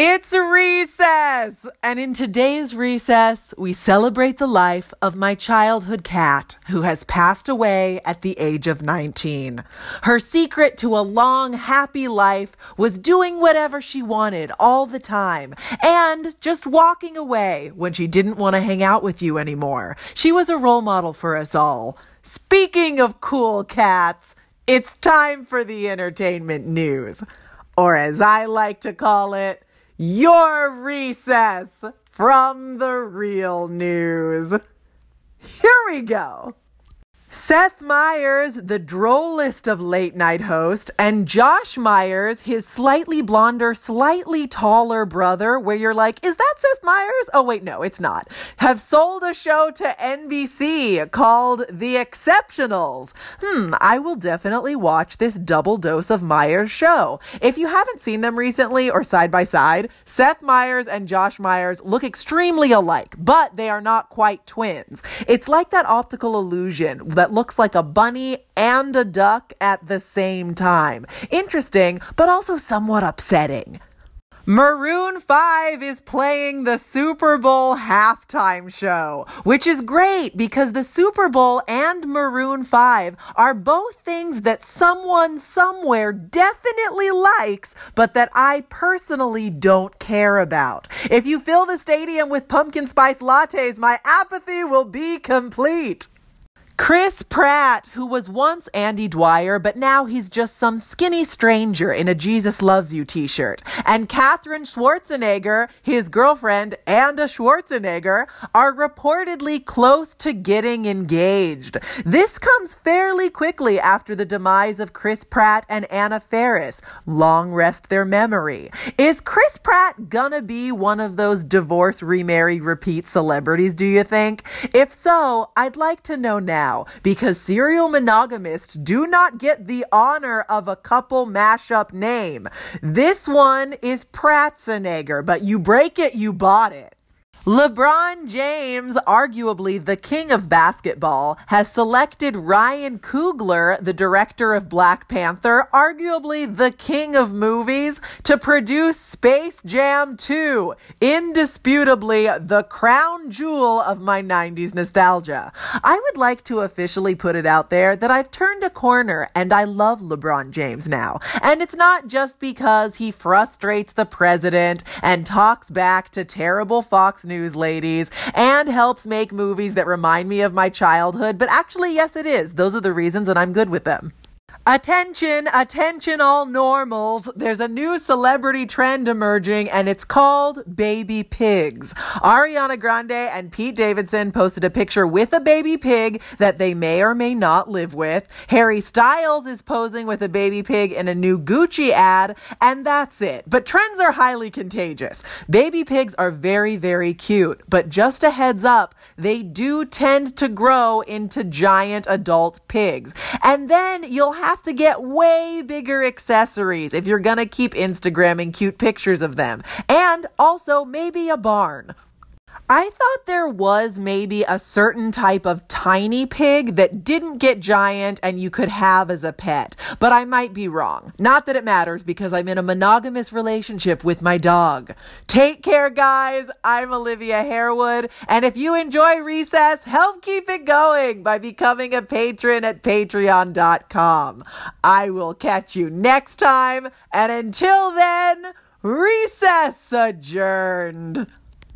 It's recess! And in today's recess, we celebrate the life of my childhood cat who has passed away at the age of 19. Her secret to a long, happy life was doing whatever she wanted all the time and just walking away when she didn't want to hang out with you anymore. She was a role model for us all. Speaking of cool cats, it's time for the entertainment news. Or as I like to call it, your recess from the real news. Here we go. Seth Meyers, the drollest of late night hosts, and Josh Meyers, his slightly blonder, slightly taller brother, where you're like, is that Seth Meyers? Oh, wait, no, it's not, have sold a show to NBC called The Exceptionals. Hmm, I will definitely watch this double dose of Meyers show. If you haven't seen them recently or side by side, Seth Meyers and Josh Meyers look extremely alike, but they are not quite twins. It's like that optical illusion that looks like a bunny and a duck at the same time. Interesting, but also somewhat upsetting. Maroon 5 is playing the Super Bowl halftime show, which is great because the Super Bowl and Maroon 5 are both things that someone somewhere definitely likes, but that I personally don't care about. If you fill the stadium with pumpkin spice lattes, my apathy will be complete. Chris Pratt, who was once Andy Dwyer, but now he's just some skinny stranger in a Jesus Loves You t shirt. And Katherine Schwarzenegger, his girlfriend, and a Schwarzenegger, are reportedly close to getting engaged. This comes fairly quickly after the demise of Chris Pratt and Anna Faris. Long rest their memory. Is Chris Pratt gonna be one of those divorce, remarry, repeat celebrities, do you think? If so, I'd like to know now now because serial monogamists do not get the honor of a couple mashup name. This one is Pratzenegger, but you break it, you bought it. LeBron James, arguably the king of basketball, has selected Ryan Coogler, the director of Black Panther, arguably the king of movies, to produce Space Jam 2, indisputably the crown jewel of my 90s nostalgia. I would like to officially put it out there that I've turned a corner and I love LeBron James now. And it's not just because he frustrates the president and talks back to terrible Fox News news ladies and helps make movies that remind me of my childhood. But actually, yes, it is. Those are the reasons, and I'm good with them. Attention, attention, all normals. There's a new celebrity trend emerging and it's called baby pigs. Ariana Grande and Pete Davidson posted a picture with a baby pig that they may or may not live with. Harry Styles is posing with a baby pig in a new Gucci ad, and that's it. But trends are highly contagious. Baby pigs are very, very cute, but just a heads up, they do tend to grow into giant adult pigs. And then you'll have have to get way bigger accessories if you're gonna keep Instagramming cute pictures of them. And also maybe a barn. I thought there was maybe a certain type of tiny pig that didn't get giant and you could have as a pet, but I might be wrong. Not that it matters because I'm in a monogamous relationship with my dog. Take care, guys. I'm Olivia Harewood, and if you enjoy Recess, help keep it going by becoming a patron at patreon.com. I will catch you next time, and until then, Recess adjourned.